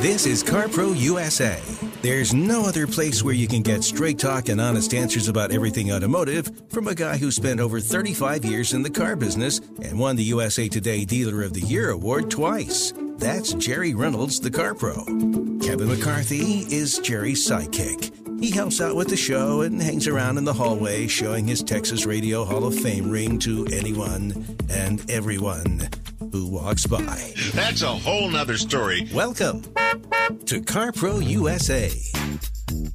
This is CarPro USA. There's no other place where you can get straight talk and honest answers about everything automotive from a guy who spent over 35 years in the car business and won the USA Today Dealer of the Year award twice. That's Jerry Reynolds, the Car Pro. Kevin McCarthy is Jerry's sidekick. He helps out with the show and hangs around in the hallway showing his Texas Radio Hall of Fame ring to anyone and everyone who walks by. That's a whole nother story. Welcome to CarPro USA.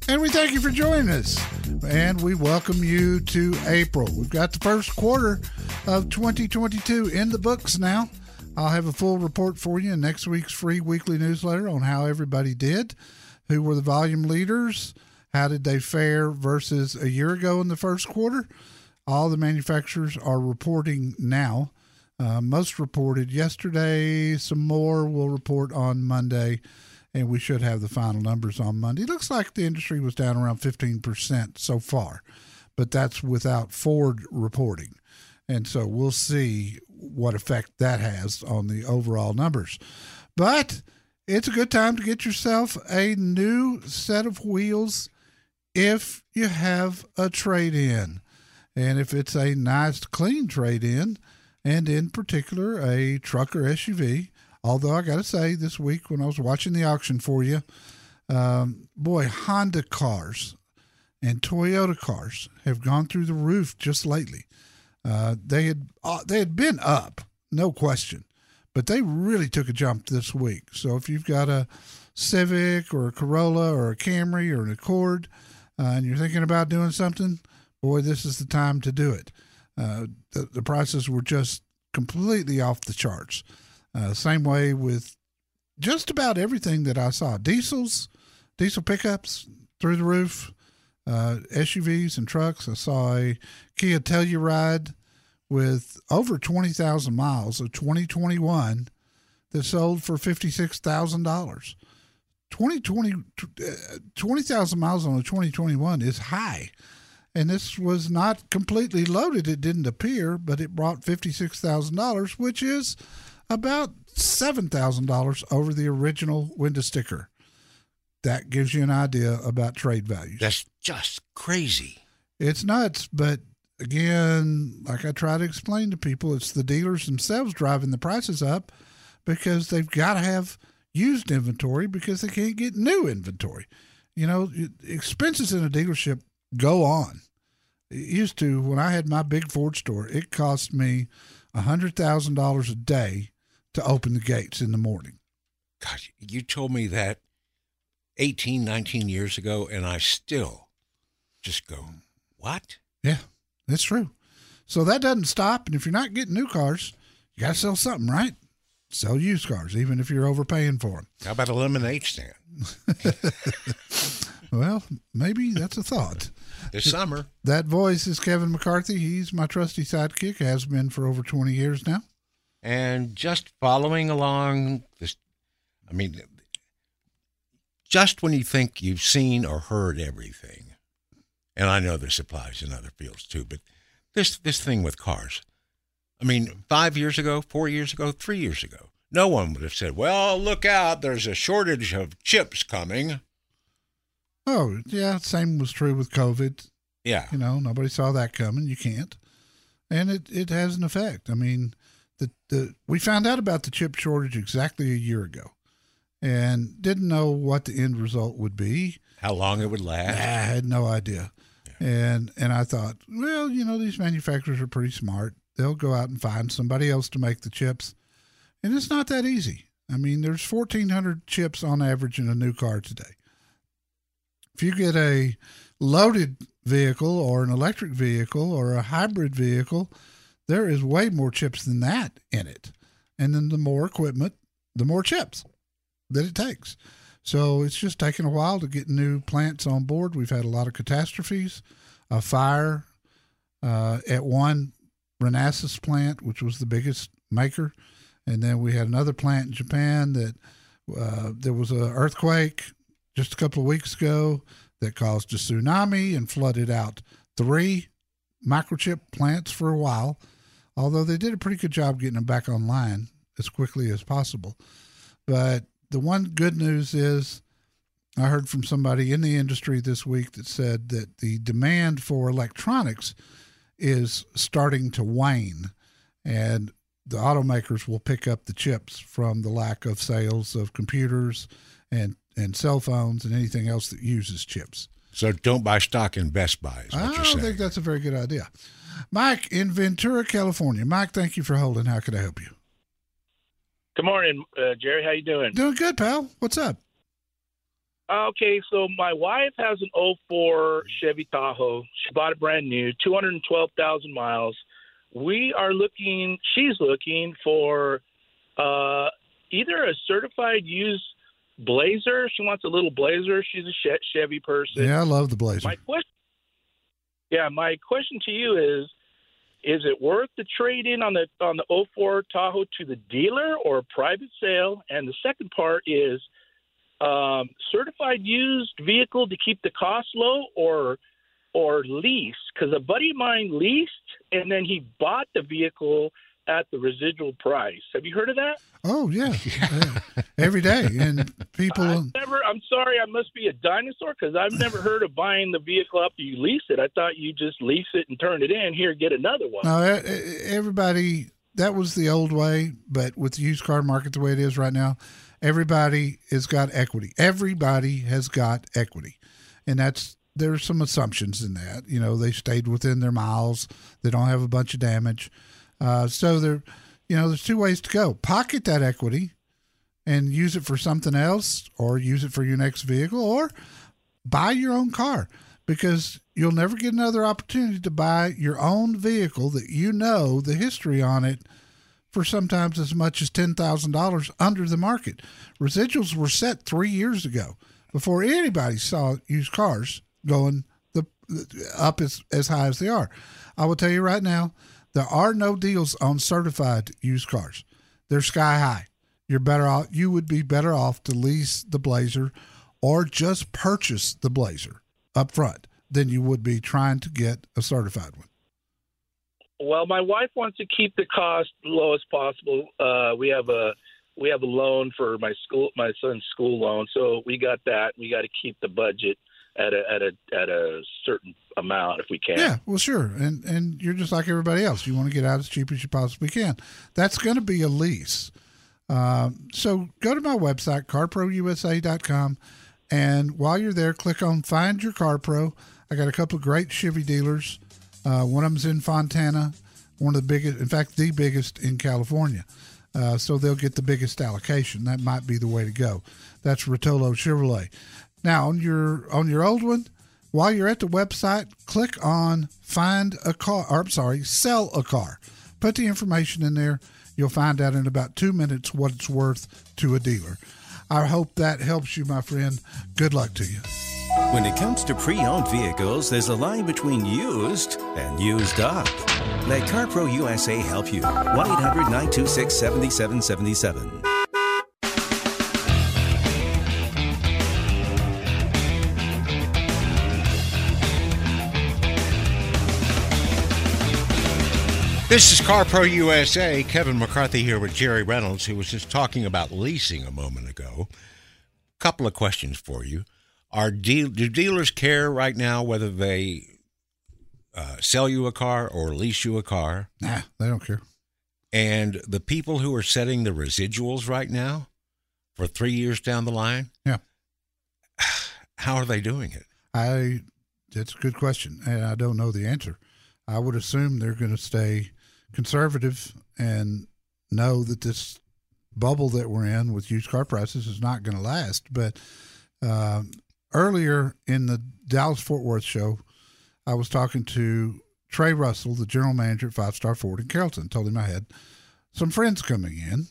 And we thank you for joining us. And we welcome you to April. We've got the first quarter of 2022 in the books now. I'll have a full report for you in next week's free weekly newsletter on how everybody did, who were the volume leaders, how did they fare versus a year ago in the first quarter. All the manufacturers are reporting now. Uh, most reported yesterday, some more will report on Monday, and we should have the final numbers on Monday. Looks like the industry was down around 15% so far, but that's without Ford reporting. And so we'll see what effect that has on the overall numbers. But it's a good time to get yourself a new set of wheels if you have a trade in. And if it's a nice, clean trade in, and in particular a truck or SUV, although I got to say, this week when I was watching the auction for you, um, boy, Honda cars and Toyota cars have gone through the roof just lately. Uh, they had uh, they had been up, no question, but they really took a jump this week. So if you've got a Civic or a Corolla or a Camry or an Accord, uh, and you're thinking about doing something, boy, this is the time to do it. Uh, the, the prices were just completely off the charts. Uh, same way with just about everything that I saw. Diesels, diesel pickups through the roof, uh, SUVs and trucks. I saw a Kia Telluride with over 20,000 miles of 2021 that sold for $56,000. 2020, uh, 20,000 miles on a 2021 is high. And this was not completely loaded, it didn't appear, but it brought $56,000, which is about $7,000 over the original window sticker. That gives you an idea about trade values. That's just crazy. It's nuts, but again, like I try to explain to people, it's the dealers themselves driving the prices up because they've got to have used inventory because they can't get new inventory. You know, expenses in a dealership go on. It used to, when I had my big Ford store, it cost me $100,000 a day to open the gates in the morning. God, you told me that 18, 19 years ago, and I still just go, what? Yeah, that's true. So that doesn't stop. And if you're not getting new cars, you got to sell something, right? Sell used cars, even if you're overpaying for them. How about a lemonade stand? well, maybe that's a thought. This summer. That voice is Kevin McCarthy. He's my trusty sidekick, has been for over 20 years now. And just following along this, I mean, just when you think you've seen or heard everything, and I know this applies in other fields too, but this this thing with cars. I mean, five years ago, four years ago, three years ago, no one would have said, "Well, look out! There's a shortage of chips coming." Oh yeah, same was true with COVID. Yeah, you know, nobody saw that coming. You can't, and it it has an effect. I mean, the the we found out about the chip shortage exactly a year ago, and didn't know what the end result would be. How long it would last? I had no idea. And and I thought, well, you know, these manufacturers are pretty smart. They'll go out and find somebody else to make the chips. And it's not that easy. I mean, there's 1400 chips on average in a new car today. If you get a loaded vehicle or an electric vehicle or a hybrid vehicle, there is way more chips than that in it. And then the more equipment, the more chips that it takes. So it's just taken a while to get new plants on board. We've had a lot of catastrophes, a fire uh, at one Renesas plant, which was the biggest maker, and then we had another plant in Japan that uh, there was an earthquake just a couple of weeks ago that caused a tsunami and flooded out three microchip plants for a while. Although they did a pretty good job getting them back online as quickly as possible, but the one good news is I heard from somebody in the industry this week that said that the demand for electronics is starting to wane and the automakers will pick up the chips from the lack of sales of computers and, and cell phones and anything else that uses chips. So don't buy stock in Best Buy. Is what I you're don't saying. think that's a very good idea. Mike in Ventura, California. Mike, thank you for holding. How can I help you? Good morning, uh, Jerry. How you doing? Doing good, pal. What's up? Uh, okay, so my wife has an 04 Chevy Tahoe. She bought it brand new, 212,000 miles. We are looking, she's looking for uh, either a certified used Blazer. She wants a little Blazer. She's a Chevy person. Yeah, I love the Blazer. My question, yeah, my question to you is: Is it worth the trade in on the on the 04 Tahoe to the dealer or a private sale? And the second part is um, certified used vehicle to keep the cost low or or lease? Because a buddy of mine leased and then he bought the vehicle at the residual price. Have you heard of that? Oh yeah, Yeah. every day, and people. I've never. I'm sorry. I must be a dinosaur because I've never heard of buying the vehicle after you lease it. I thought you just lease it and turn it in. Here, get another one. No, everybody. That was the old way, but with the used car market the way it is right now, everybody has got equity. Everybody has got equity, and that's there's some assumptions in that. You know, they stayed within their miles. They don't have a bunch of damage. Uh, so there, you know, there's two ways to go: pocket that equity and use it for something else, or use it for your next vehicle, or buy your own car because you'll never get another opportunity to buy your own vehicle that you know the history on it for sometimes as much as $10,000 under the market. Residuals were set 3 years ago before anybody saw used cars going the up as as high as they are. I will tell you right now, there are no deals on certified used cars. They're sky high. You're better off you would be better off to lease the Blazer or just purchase the Blazer up front than you would be trying to get a certified one. Well, my wife wants to keep the cost low as possible. Uh, we have a we have a loan for my school my son's school loan, so we got that. We got to keep the budget at a at a at a certain amount if we can. Yeah, well, sure, and and you're just like everybody else. You want to get out as cheap as you possibly can. That's going to be a lease. Um, so go to my website carprousa.com, and while you're there, click on Find Your Car Pro. I got a couple of great Chevy dealers. Uh, one of them's in Fontana, one of the biggest, in fact, the biggest in California. Uh, so they'll get the biggest allocation. That might be the way to go. That's Rotolo Chevrolet. Now on your on your old one, while you're at the website, click on find a car. Or I'm sorry, sell a car. Put the information in there. You'll find out in about two minutes what it's worth to a dealer. I hope that helps you, my friend. Good luck to you. When it comes to pre owned vehicles, there's a line between used and used up. Let CarPro USA help you. 1 800 926 7777. This is CarPro USA. Kevin McCarthy here with Jerry Reynolds, who was just talking about leasing a moment ago. Couple of questions for you. Are deal, do dealers care right now whether they uh, sell you a car or lease you a car? Nah, they don't care. And the people who are setting the residuals right now, for three years down the line. Yeah. How are they doing it? I that's a good question, and I don't know the answer. I would assume they're going to stay conservative and know that this bubble that we're in with used car prices is not going to last. But um, earlier in the Dallas Fort Worth show, I was talking to Trey Russell, the general manager at Five Star Ford in Carrollton. Told him I had some friends coming in,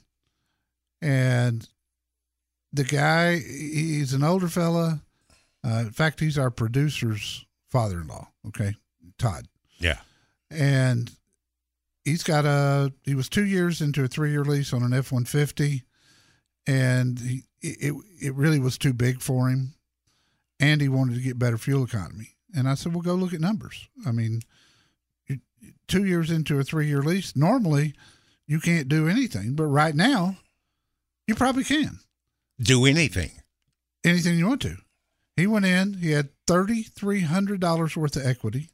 and the guy he's an older fella. Uh, in fact, he's our producer's father-in-law. Okay, Todd, Yeah. and he's got a. He was two years into a three-year lease on an F one fifty, and he it it really was too big for him, and he wanted to get better fuel economy. And I said, "Well, go look at numbers. I mean, two years into a three-year lease, normally you can't do anything, but right now, you probably can." Do anything. anything you want to. He went in, he had $3,300 worth of equity.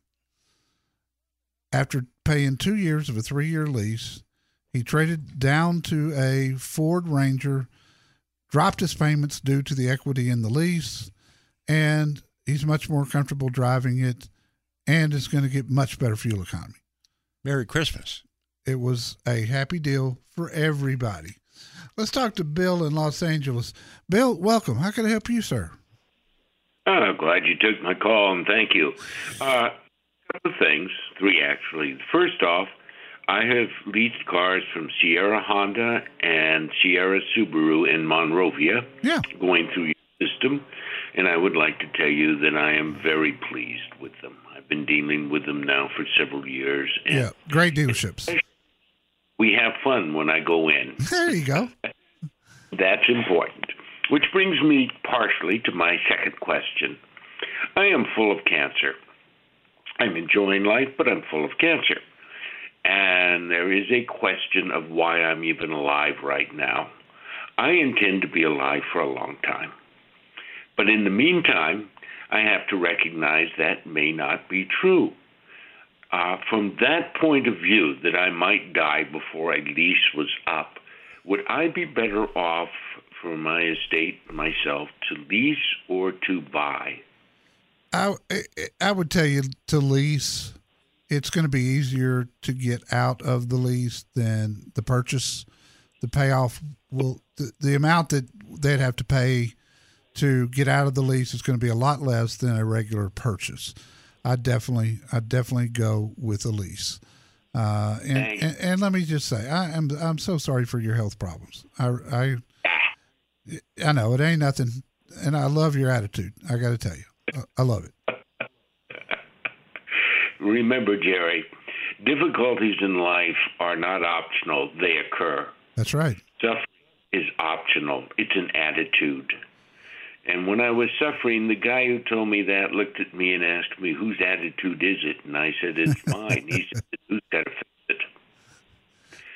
After paying two years of a three year lease, he traded down to a Ford Ranger, dropped his payments due to the equity in the lease, and he's much more comfortable driving it and is going to get much better fuel economy. Merry Christmas. It was a happy deal for everybody. Let's talk to Bill in Los Angeles. Bill, welcome. How can I help you, sir? Oh, glad you took my call and thank you. Uh, of things, three actually. First off, I have leased cars from Sierra Honda and Sierra Subaru in Monrovia, Yeah. going through your system, and I would like to tell you that I am very pleased with them. I've been dealing with them now for several years, and Yeah, great dealerships. we have fun when I go in. There you go. That's important. Which brings me partially to my second question. I am full of cancer. I'm enjoying life, but I'm full of cancer. And there is a question of why I'm even alive right now. I intend to be alive for a long time. But in the meantime, I have to recognize that may not be true. Uh, from that point of view, that I might die before a lease was up, would I be better off for my estate myself to lease or to buy? I I would tell you to lease. It's going to be easier to get out of the lease than the purchase. The payoff will the, the amount that they'd have to pay to get out of the lease is going to be a lot less than a regular purchase. I definitely I definitely go with a lease. Uh, and, and and let me just say I am I'm so sorry for your health problems. I I I know it ain't nothing, and I love your attitude. I got to tell you, I, I love it. Remember, Jerry, difficulties in life are not optional, they occur. That's right. Suffering is optional, it's an attitude. And when I was suffering, the guy who told me that looked at me and asked me, Whose attitude is it? And I said, It's mine. He said, Who's got to fix it?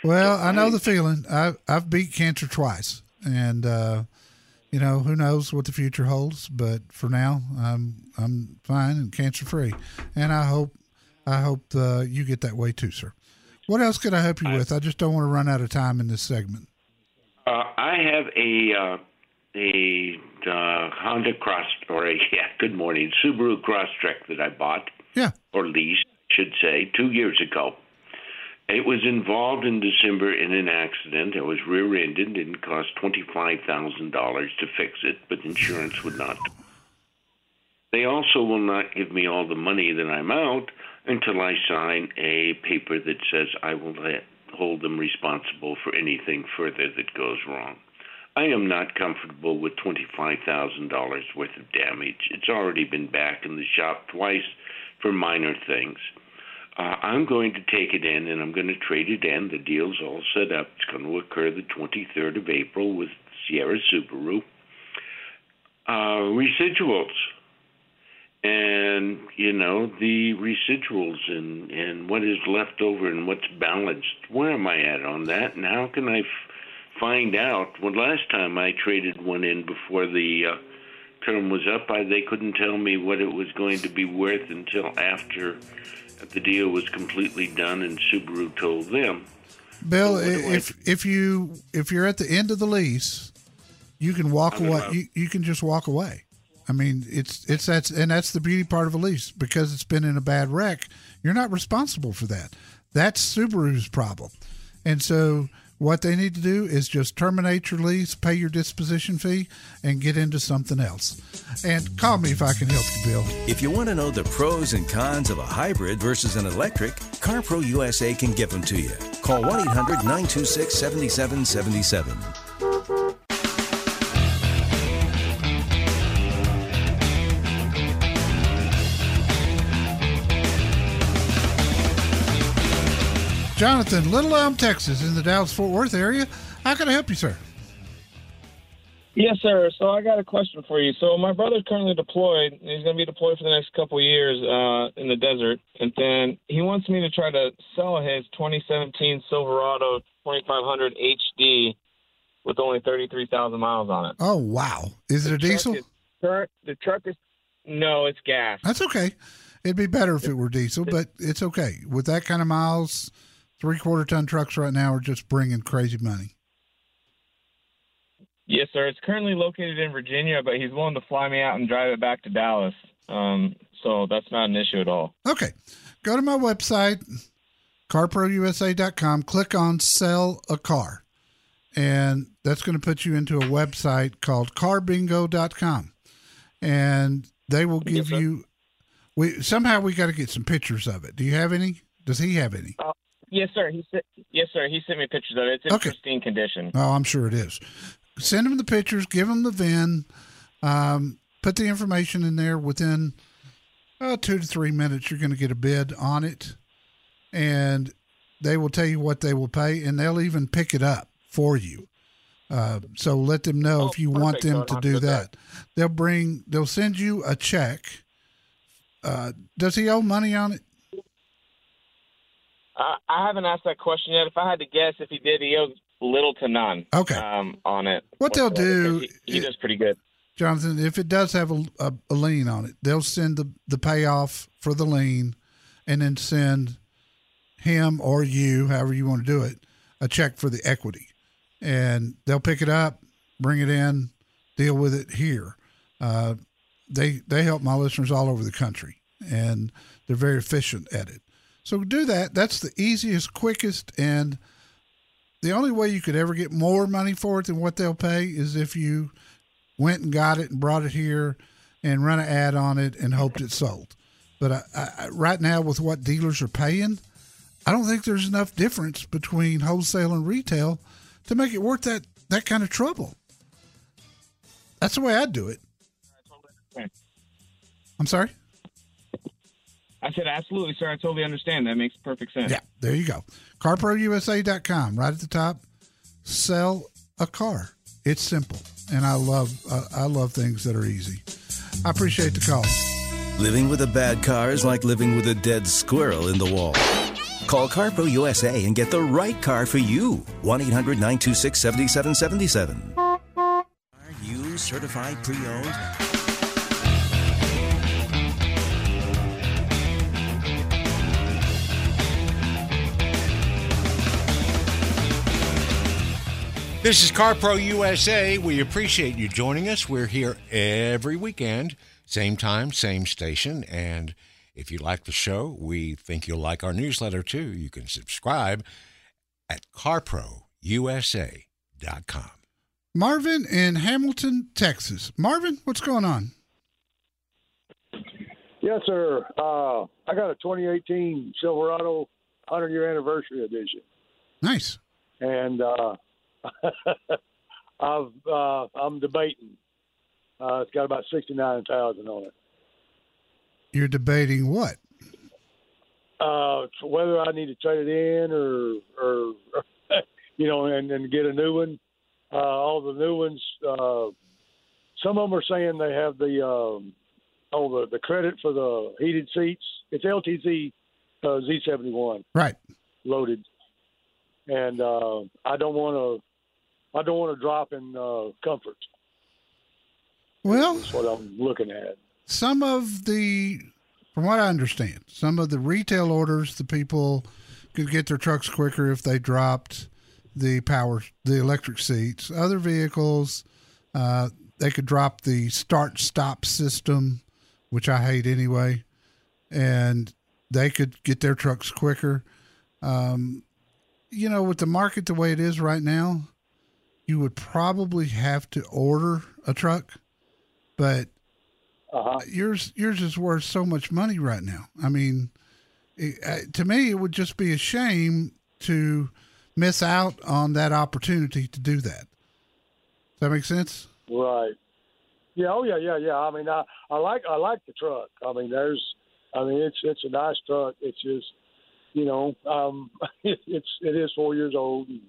Well, I know the feeling. I I've beat cancer twice, and uh, you know who knows what the future holds. But for now, I'm I'm fine and cancer free, and I hope I hope uh, you get that way too, sir. What else could I help you with? I just don't want to run out of time in this segment. Uh, I have a uh, a uh, Honda Cross or a yeah, good morning Subaru Crosstrek that I bought Yeah, or leased, should say, two years ago. It was involved in December in an accident. I was rear-ended and it cost twenty-five thousand dollars to fix it, but insurance would not. They also will not give me all the money that I'm out until I sign a paper that says I will hold them responsible for anything further that goes wrong. I am not comfortable with $25,000 worth of damage. It's already been back in the shop twice for minor things. Uh, I'm going to take it in and I'm going to trade it in. The deal's all set up. It's going to occur the 23rd of April with Sierra Subaru. Uh, residuals and you know the residuals and and what is left over and what's balanced. Where am I at on that? And how can I f- find out? Well, last time I traded one in before the uh, term was up, I, they couldn't tell me what it was going to be worth until after the deal was completely done, and Subaru told them. Bill, if if you if you're at the end of the lease you can walk away. You, you can just walk away. I mean, it's it's that's and that's the beauty part of a lease because it's been in a bad wreck. You're not responsible for that. That's Subaru's problem, and so what they need to do is just terminate your lease, pay your disposition fee, and get into something else. And call me if I can help you, Bill. If you want to know the pros and cons of a hybrid versus an electric, CarPro USA can give them to you. Call 1 800 926 7777. Jonathan, Little Elm, Texas, in the Dallas Fort Worth area. How can I help you, sir? Yes, sir. So I got a question for you. So my brother's currently deployed. He's going to be deployed for the next couple of years uh, in the desert, and then he wants me to try to sell his 2017 Silverado 2500 HD with only 33,000 miles on it. Oh, wow. Is it a diesel? is- the truck is no, it's gas. That's okay. It'd be better if it were diesel, but it's okay. With that kind of miles, three quarter ton trucks right now are just bringing crazy money. Yes, sir. It's currently located in Virginia, but he's willing to fly me out and drive it back to Dallas. Um, so that's not an issue at all. Okay. Go to my website, carprousa.com, click on sell a car. And that's going to put you into a website called carbingo.com. And they will give sir. you we somehow we got to get some pictures of it. Do you have any? Does he have any? Yes, sir. He sent. Yes, sir. He sent me pictures of it. It's in Okay. pristine condition. Oh, I'm sure it is. Send him the pictures, give him the VIN, um, put the information in there. Within uh, two to three minutes, you're going to get a bid on it, and they will tell you what they will pay, and they'll even pick it up for you. Uh, so let them know Oh, if you want them So to do good that. They'll bring. They'll send you a check. Uh, does he owe money on it? I, I haven't asked that question yet. If I had to guess, if he did, he owes little to none. Okay. Um, on it. What they'll do, He, he does pretty good. Jonathan, if it does have a, a, a lien on it, they'll send the, the payoff for the lien and then send him or you, however you want to do it, a check for the equity. And they'll pick it up, bring it in, deal with it here. Uh, they they help my listeners all over the country, and they're very efficient at it. So do that. That's the easiest, quickest, and the only way you could ever get more money for it than what they'll pay is if you went and got it and brought it here and run an ad on it and hoped it sold. But I, I, right now, with what dealers are paying, I don't think there's enough difference between wholesale and retail to make it worth that that kind of trouble. That's the way I'd do it. I'm sorry. I said absolutely, sir. I totally understand. That makes perfect sense. Yeah, there you go. CarProUSA.com, right at the top. Sell a car. It's simple, and I love uh, I love things that are easy. I appreciate the call. Living with a bad car is like living with a dead squirrel in the wall. Call CarPro USA and get the right car for you. 1 800 926 7777. Are you certified pre owned? This is CarPro USA. We appreciate you joining us. We're here every weekend, same time, same station. And if you like the show, we think you'll like our newsletter too. You can subscribe at carprousa.com. Marvin in Hamilton, Texas. Marvin, what's going on? Yes, sir. Uh, I got a 2018 Silverado 100 year anniversary edition, Nice. and uh, I've uh, I'm debating. Uh, it's got about 69,000 on it. You're debating what? Uh, whether I need to trade it in or or you know and, and get a new one. Uh, all the new ones. Uh, some of them are saying they have the um, oh the the credit for the heated seats. It's LTZ uh, Z71. Right. loaded, and uh, I don't want to. I don't want to drop in uh, comfort. Well, That's what I'm looking at. some of the, from what I understand, some of the retail orders, the people could get their trucks quicker if they dropped the power, the electric seats. Other vehicles, Uh, they could drop the start stop system, which I hate anyway, and they could get their trucks quicker. Um, you know, with the market the way it is right now, you would probably have to order a truck, but Uh-huh. yours yours is worth so much money right now. I mean, it, uh, to me, it would just be a shame to miss out on that opportunity to do that. Does that make sense? Right. Yeah. Oh, yeah. Yeah. Yeah. I mean, I, I like I like the truck. I mean, there's, I mean, it's it's a nice truck. It's just, you know, um, it, it's it is four years old. And,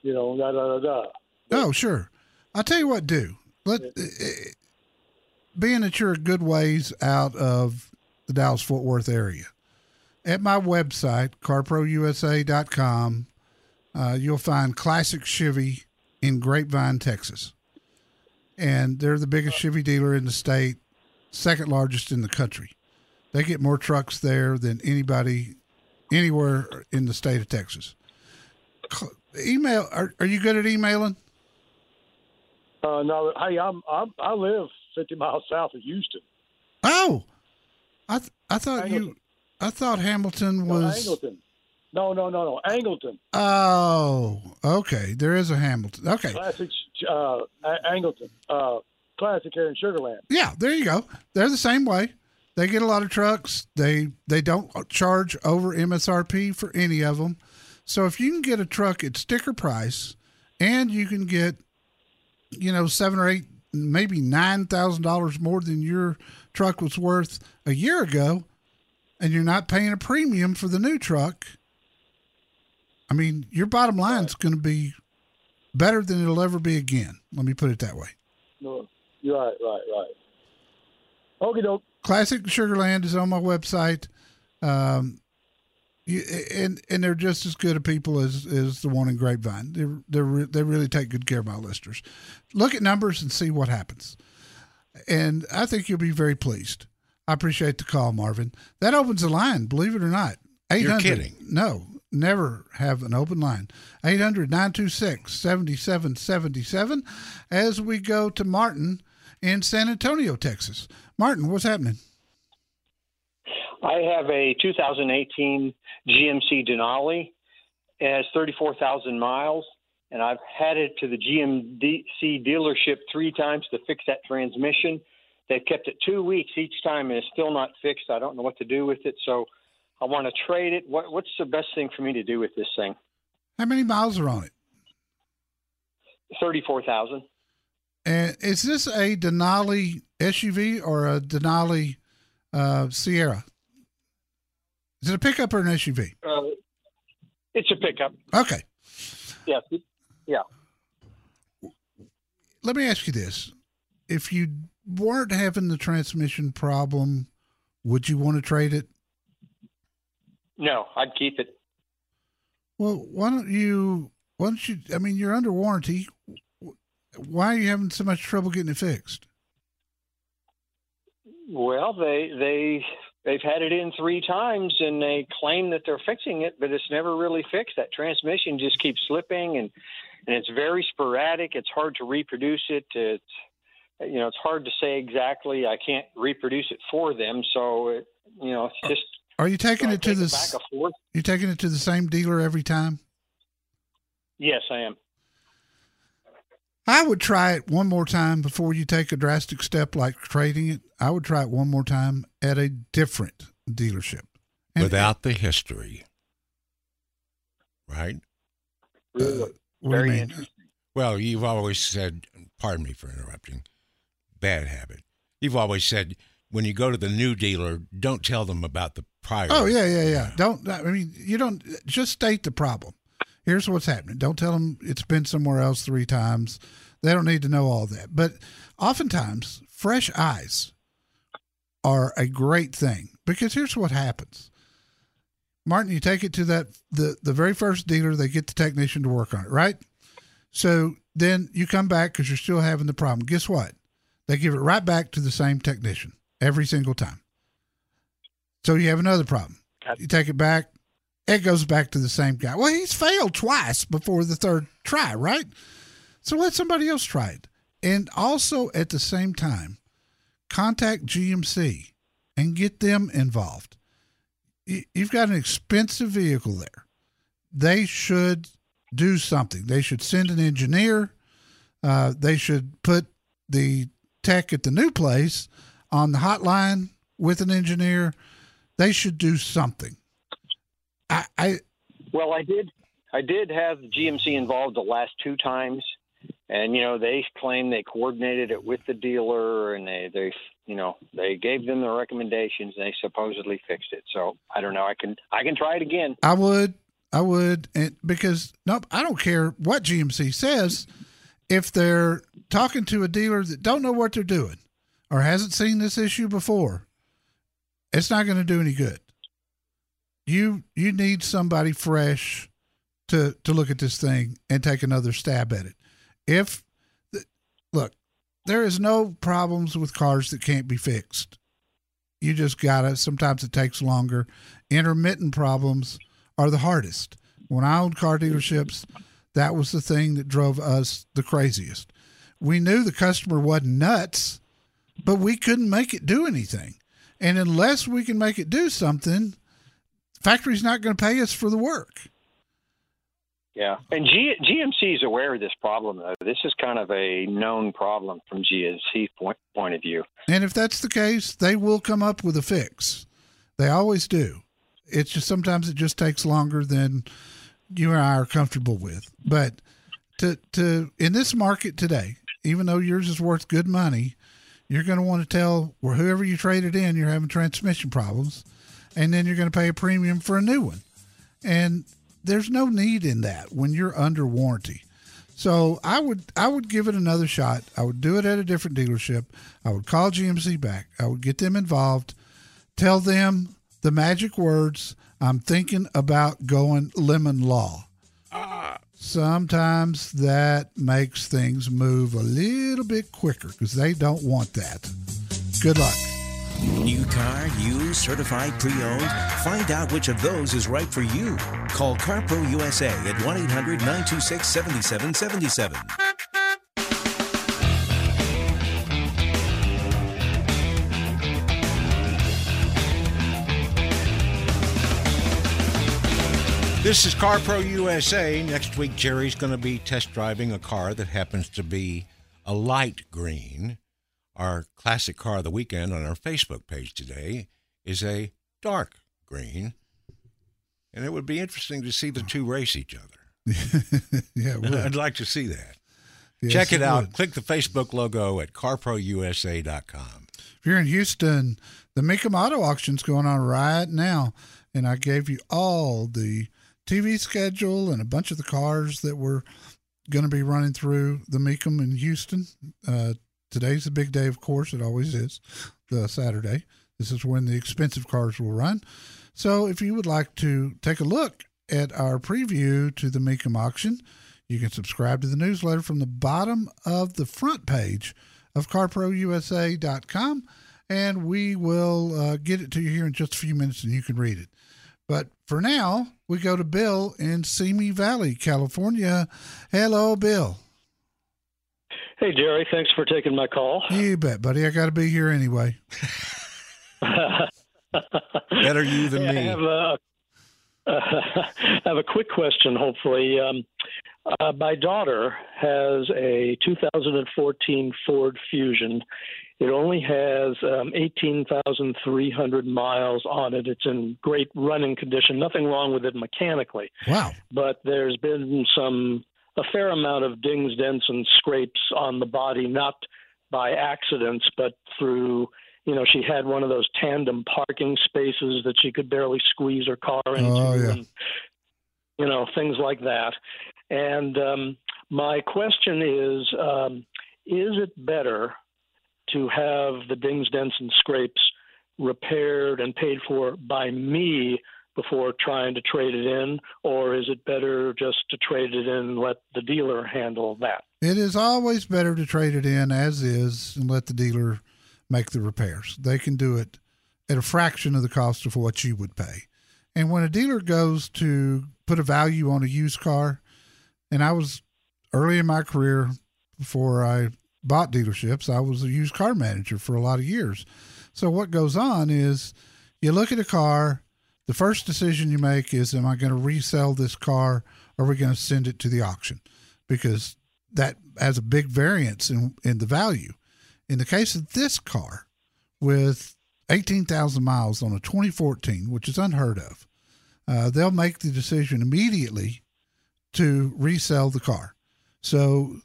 you know, da da da da. Oh, sure. I'll tell you what, do let uh, uh, being that you're a good ways out of the Dallas Fort Worth area. At my website, carprousa.com, uh, you'll find Classic Chevy in Grapevine, Texas. And they're the biggest Chevy dealer in the state, second largest in the country. They get more trucks there than anybody anywhere in the state of Texas. Email, are, are you good at emailing? Uh, no, hey, I'm, I'm I live 50 miles south of Houston. Oh, I th- I thought you, I thought Hamilton No, was. Angleton. No, no, no, no. Angleton. Oh, okay. There is a Hamilton. Okay, Classic uh, Angleton. Uh, classic here in Sugarland. yeah, there you go. They're the same way. They get a lot of trucks. They they don't charge over MSRP for any of them. So if you can get a truck at sticker price, and you can get, you know, seven or eight, maybe nine thousand dollars more than your truck was worth a year ago, and you're not paying a premium for the new truck. I mean, your bottom line's going to be better than it'll ever be again. Let me put it that way. No, you're right, right, right. Okay, doke. Classic Sugarland is on my website. Um, you, and and they're just as good a people as, as the one in Grapevine. They're, they're re- they really take good care of my listeners. Look at numbers and see what happens, and I think you'll be very pleased. I appreciate the call, Marvin. That opens the line, believe it or not. You're 800 kidding. No, never have an open line. 800 926 7777 as we go to Martin in San Antonio, Texas. Martin, what's happening? I have a 2018 GMC Denali. It has 34,000 miles, and I've had it to the GMC dealership three times to fix that transmission. They've kept it two weeks each time, and it's still not fixed. I don't know what to do with it, so I want to trade it. What, what's the best thing for me to do with this thing? How many miles are on it? 34,000. And is this a Denali SUV or a Denali uh, Sierra? Is it a pickup or an SUV? Uh, it's a pickup. Okay. Yes. Yeah. Let me ask you this. If you weren't having the transmission problem, would you want to trade it? No, I'd keep it. Well, why don't you? Why don't you? I mean, you're under warranty. Why are you having so much trouble getting it fixed? Well, they they they've had it in three times, and they claim that they're fixing it, but it's never really fixed. That transmission just keeps slipping, and and it's very sporadic. It's hard to reproduce it. It's you know it's hard to say exactly. I can't reproduce it for them, so it, you know it's just. Are you taking so it to the? back and forth. You taking it to the same dealer every time? Yes, I am. I would try it one more time before you take a drastic step like trading it. I would try it one more time at a different dealership. And- without the history, right? Really, uh, What very mean? interesting. Well, you've always said, pardon me for interrupting, bad habit. You've always said when you go to the new dealer, don't tell them about the prior. Oh yeah, yeah, yeah. Don't. I mean, you don't just state the problem. Here's what's happening. Don't tell them it's been somewhere else three times. They don't need to know all that. But oftentimes, fresh eyes are a great thing because here's what happens. Martin, you take it to that the the very first dealer, they get the technician to work on it, right? So then you come back because you're still having the problem. Guess what? They give it right back to the same technician every single time. So you have another problem. You take it back, it goes back to the same guy. Well, he's failed twice before the third try, right? So let somebody else try it. And also at the same time, contact GMC and get them involved. You've got an expensive vehicle there. They should do something. They should send an engineer. Uh, they should put the tech at the new place on the hotline with an engineer. They should do something. I, I well, I did. I did have GMC involved the last two times, and you know they claim they coordinated it with the dealer, and they they you know they gave them the recommendations, and they supposedly fixed it. So I don't know. I can I can try it again. I would. I would, and because nope, I don't care what GMC says. If they're talking to a dealer that don't know what they're doing or hasn't seen this issue before, it's not going to do any good. You you need somebody fresh to to look at this thing and take another stab at it. If look, there is no problems with cars that can't be fixed. You just gotta. Sometimes it takes longer. Intermittent problems are the hardest. When I owned car dealerships, that was the thing that drove us the craziest. We knew the customer wasn't nuts, but we couldn't make it do anything. And unless we can make it do something, factory's not going to pay us for the work. Yeah, and G- GMC is aware of this problem. Though this is kind of a known problem from GMC point point of view. And if that's the case, they will come up with a fix. They always do. It's just sometimes it just takes longer than you and I are comfortable with. But to to in this market today, even though yours is worth good money, you're going to want to tell where whoever you traded in you're having transmission problems, and then you're going to pay a premium for a new one. And there's no need in that when you're under warranty. So I would I would give it another shot. I would do it at a different dealership. I would call GMC back. I would get them involved. Tell them the magic words. I'm thinking about going lemon law. Sometimes that makes things move a little bit quicker because they don't want that. Good luck. New car, used, certified, pre owned? Find out which of those is right for you. Call CarPro USA at 1 800 926 7777. This is CarPro USA. Next week, Jerry's going to be test driving a car that happens to be a light green. Our classic car of the weekend on our Facebook page today is a dark green. And it would be interesting to see the two race each other. yeah, would. I'd like to see that. Yes, Check it, it out. would. Click the Facebook logo at carprousa.com. If you're in Houston, the Mecum Auto Auction's going on right now, and I gave you all the TV schedule and a bunch of the cars that were going to be running through the Mecum in Houston. Uh, today's the big day, of course. It always is, the Saturday. This is when the expensive cars will run. So if you would like to take a look at our preview to the Mecum auction, you can subscribe to the newsletter from the bottom of the front page of carprousa.com, and we will uh, get it to you here in just a few minutes and you can read it. But for now, we go to Bill in Simi Valley, California. Hello, Bill. Hey, Jerry. Thanks for taking my call. You bet, buddy. I got to be here anyway. Better you than me. I me. have a, I have a quick question, hopefully. Um, uh, my daughter has a 2014 Ford Fusion. It only has um, 18,300 miles on it. It's in great running condition. Nothing wrong with it mechanically. Wow. but there's been some a fair amount of dings, dents, and scrapes on the body, not by accidents, but through you know she had one of those tandem parking spaces that she could barely squeeze her car into, Oh, yeah. and you know things like that. And um, my question is, um, is it better to have the dings, dents, and scrapes repaired and paid for by me before trying to trade it in, or is it better just to trade it in and let the dealer handle that? It is always better to trade it in as is and let the dealer make the repairs. They can do it at a fraction of the cost of what you would pay. And when a dealer goes to put a value on a used car, and I was early in my career before I bought dealerships. I was a used car manager for a lot of years. So what goes on is you look at a car, the first decision you make is am I going to resell this car or are we going to send it to the auction? Because that has a big variance in, in the value. In the case of this car, with 18,000 miles on a 2014, which is unheard of, uh, they'll make the decision immediately to resell the car. So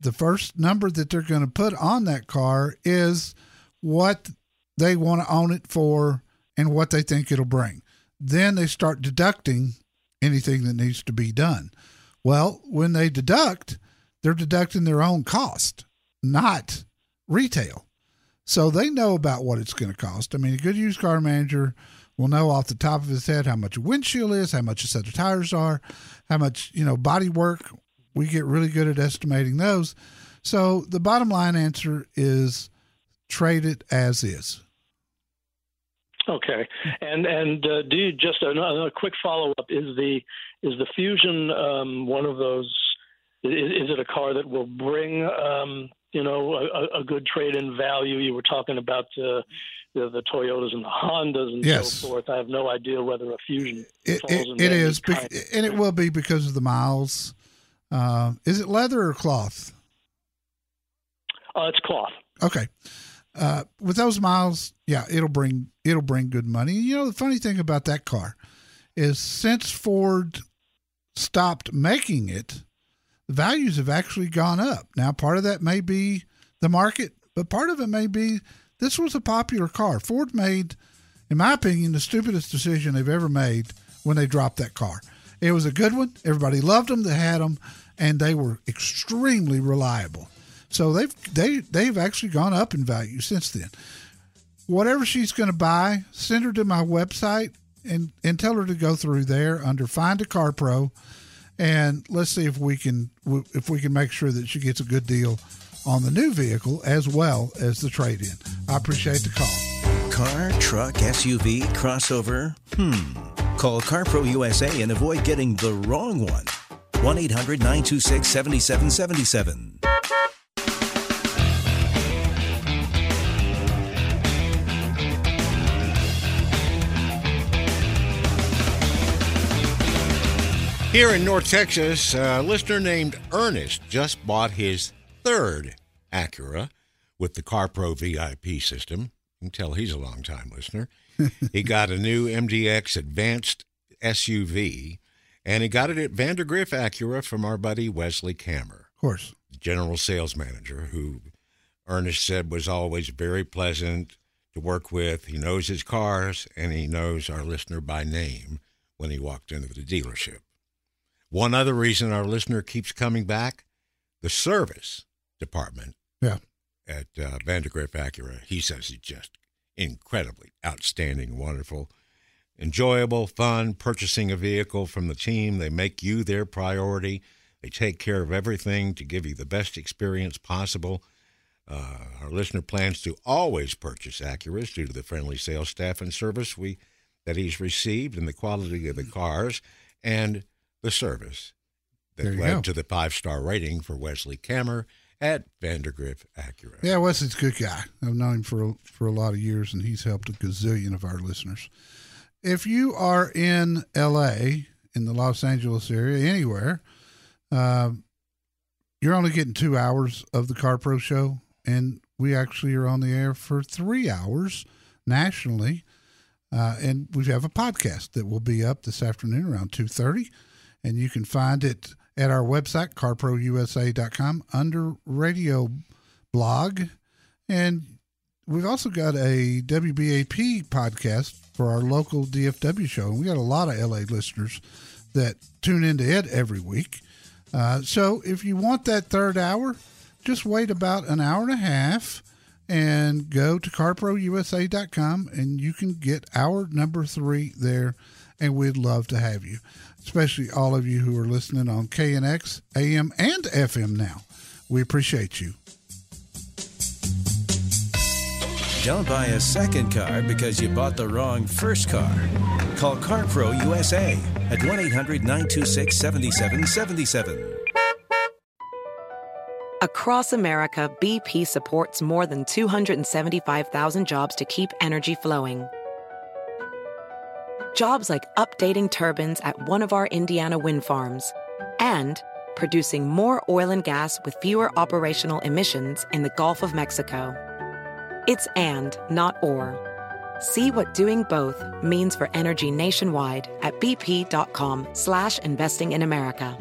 the first number that they're going to put on that car is what they want to own it for and what they think it'll bring. Then they start deducting anything that needs to be done. Well, when they deduct, they're deducting their own cost, not retail. So they know about what it's going to cost. I mean, a good used car manager will know off the top of his head how much a windshield is, how much a set of tires are, how much, you know, body work. We get really good at estimating those. So the bottom line answer is trade it as is. Okay, and and uh, do you just another quick follow up? Is the is the Fusion um, one of those? Is, is, it a car that will bring um, you know a, a good trade in value? You were talking about uh, the, the Toyotas and the Hondas and yes. so forth. I have no idea whether a Fusion it, it, it is, and it will be because of the miles. Uh, is it leather or cloth? Uh, it's cloth. Okay uh, with those miles, yeah, it'll bring it'll bring good money. You know, the funny thing about that car is since Ford stopped making it, the values have actually gone up. Now, part of that may be the market, but part of it may be this was a popular car. Ford made, in my opinion, the stupidest decision they've ever made when they dropped that car. It was a good one. Everybody loved them. They had them, and they were extremely reliable. So they've they they've actually gone up in value since then. Whatever she's going to buy, send her to my website and and tell her to go through there under Find a Car Pro, and let's see if we can if we can make sure that she gets a good deal on the new vehicle as well as the trade in. I appreciate the call. Car, truck, SUV, crossover. Hmm. Call CarPro USA and avoid getting the wrong one. 1 800 926 7777. Here in North Texas, a listener named Ernest just bought his third Acura with the CarPro VIP system. You can tell he's a long-time listener. he got a new MDX Advanced SUV, and he got it at Vandergriff Acura from our buddy Wesley Kammer. Of course. General sales manager, who Ernest said was always very pleasant to work with. He knows his cars, and he knows our listener by name when he walked into the dealership. One other reason our listener keeps coming back the service department yeah. at uh, Vandergriff Acura. He says it's just incredibly outstanding, wonderful, enjoyable, fun purchasing a vehicle from the team. They make you their priority. They take care of everything to give you the best experience possible. Uh, our listener plans to always purchase Acuras due to the friendly sales staff and service we that he's received and the quality of the cars. And the service that led go. to the five star rating for Wesley Kammer at Vandergriff Acura. Yeah, Wesley's a good guy. I've known him for for a lot of years, and he's helped a gazillion of our listeners. If you are in L.A., in the Los Angeles area, anywhere, uh, you're only getting two hours of the Car Pro Show, and we actually are on the air for three hours nationally. Uh, and we have a podcast that will be up this afternoon around 2.30 and you can find it at our website, carprousa.com, under radio blog. And we've also got a WBAP podcast for our local DFW show. And we got a lot of LA listeners that tune into it every week. Uh, so if you want that third hour, just wait about an hour and a half and go to carprousa.com and you can get our number three there. And we'd love to have you especially all of you who are listening on KNX, AM, and FM now. We appreciate you. Don't buy a second car because you bought the wrong first car. Call CarPro USA at 1 800 926 7777. Across America, BP supports more than 275,000 jobs to keep energy flowing. Jobs like updating turbines at one of our Indiana wind farms and producing more oil and gas with fewer operational emissions in the Gulf of Mexico. It's and, not or. See what doing both means for energy nationwide at bp.com slash investing in America.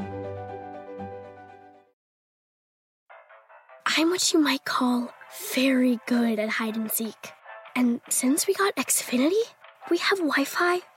I'm what you might call very good at hide and seek. And since we got Xfinity, we have Wi-Fi